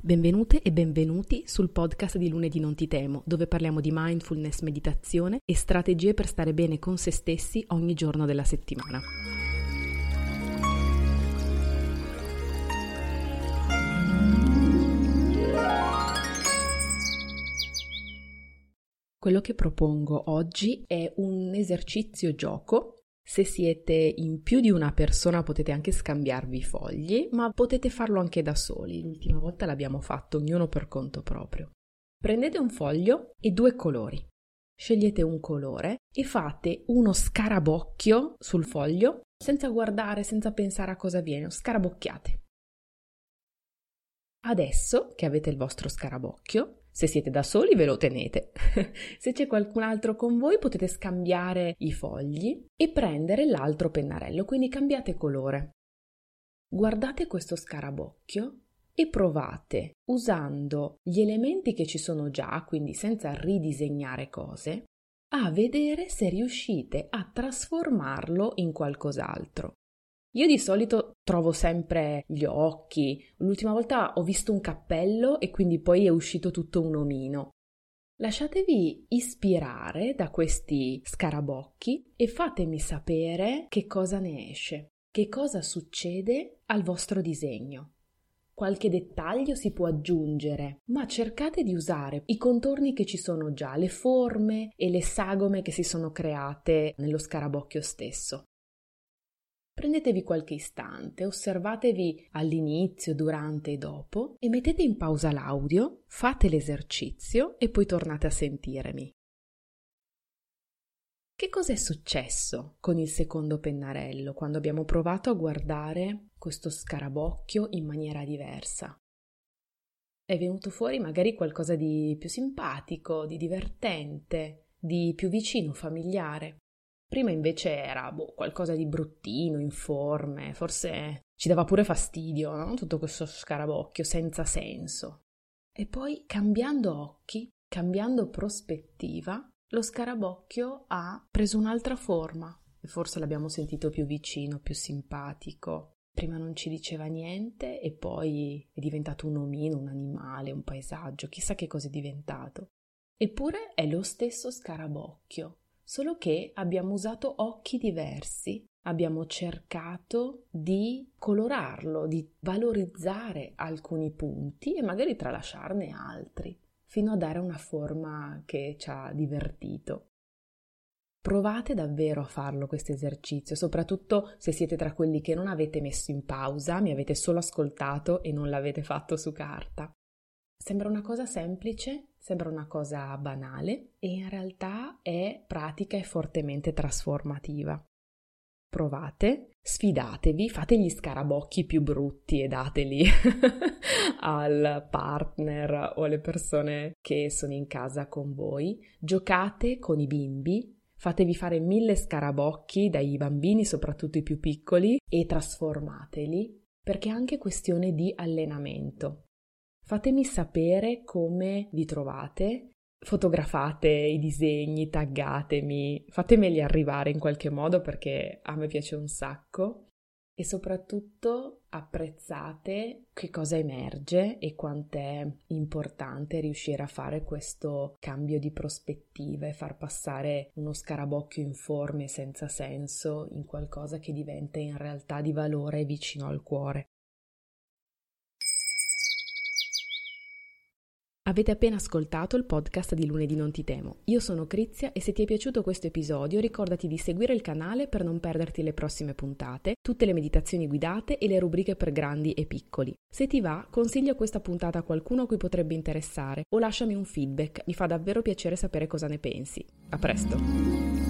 Benvenute e benvenuti sul podcast di Lunedì Non Ti Temo, dove parliamo di mindfulness, meditazione e strategie per stare bene con se stessi ogni giorno della settimana. Quello che propongo oggi è un esercizio gioco se siete in più di una persona potete anche scambiarvi i fogli, ma potete farlo anche da soli. L'ultima volta l'abbiamo fatto ognuno per conto proprio. Prendete un foglio e due colori. Scegliete un colore e fate uno scarabocchio sul foglio senza guardare, senza pensare a cosa viene, scarabocchiate. Adesso che avete il vostro scarabocchio, se siete da soli ve lo tenete. Se c'è qualcun altro con voi potete scambiare i fogli e prendere l'altro pennarello, quindi cambiate colore. Guardate questo scarabocchio e provate, usando gli elementi che ci sono già, quindi senza ridisegnare cose, a vedere se riuscite a trasformarlo in qualcos'altro. Io di solito trovo sempre gli occhi. L'ultima volta ho visto un cappello e quindi poi è uscito tutto un omino. Lasciatevi ispirare da questi scarabocchi e fatemi sapere che cosa ne esce, che cosa succede al vostro disegno. Qualche dettaglio si può aggiungere, ma cercate di usare i contorni che ci sono già, le forme e le sagome che si sono create nello scarabocchio stesso. Prendetevi qualche istante, osservatevi all'inizio, durante e dopo e mettete in pausa l'audio, fate l'esercizio e poi tornate a sentirmi. Che cosa è successo con il secondo pennarello quando abbiamo provato a guardare questo scarabocchio in maniera diversa? È venuto fuori magari qualcosa di più simpatico, di divertente, di più vicino, familiare. Prima invece era boh, qualcosa di bruttino, informe, forse ci dava pure fastidio, no? Tutto questo scarabocchio senza senso. E poi cambiando occhi, cambiando prospettiva, lo scarabocchio ha preso un'altra forma e forse l'abbiamo sentito più vicino, più simpatico. Prima non ci diceva niente e poi è diventato un omino, un animale, un paesaggio, chissà che cosa è diventato. Eppure è lo stesso scarabocchio, solo che abbiamo usato occhi diversi, abbiamo cercato di colorarlo, di valorizzare alcuni punti e magari tralasciarne altri, fino a dare una forma che ci ha divertito. Provate davvero a farlo questo esercizio, soprattutto se siete tra quelli che non avete messo in pausa, mi avete solo ascoltato e non l'avete fatto su carta. Sembra una cosa semplice, sembra una cosa banale e in realtà è pratica e fortemente trasformativa. Provate, sfidatevi, fate gli scarabocchi più brutti e dateli al partner o alle persone che sono in casa con voi. Giocate con i bimbi, fatevi fare mille scarabocchi dai bambini, soprattutto i più piccoli, e trasformateli perché è anche questione di allenamento. Fatemi sapere come vi trovate, fotografate i disegni, taggatemi, fatemeli arrivare in qualche modo perché a me piace un sacco e soprattutto apprezzate che cosa emerge e quant'è importante riuscire a fare questo cambio di prospettiva e far passare uno scarabocchio informe senza senso in qualcosa che diventa in realtà di valore vicino al cuore. Avete appena ascoltato il podcast di Lunedì Non Ti Temo. Io sono Crizia e se ti è piaciuto questo episodio ricordati di seguire il canale per non perderti le prossime puntate, tutte le meditazioni guidate e le rubriche per grandi e piccoli. Se ti va, consiglio questa puntata a qualcuno a cui potrebbe interessare o lasciami un feedback, mi fa davvero piacere sapere cosa ne pensi. A presto!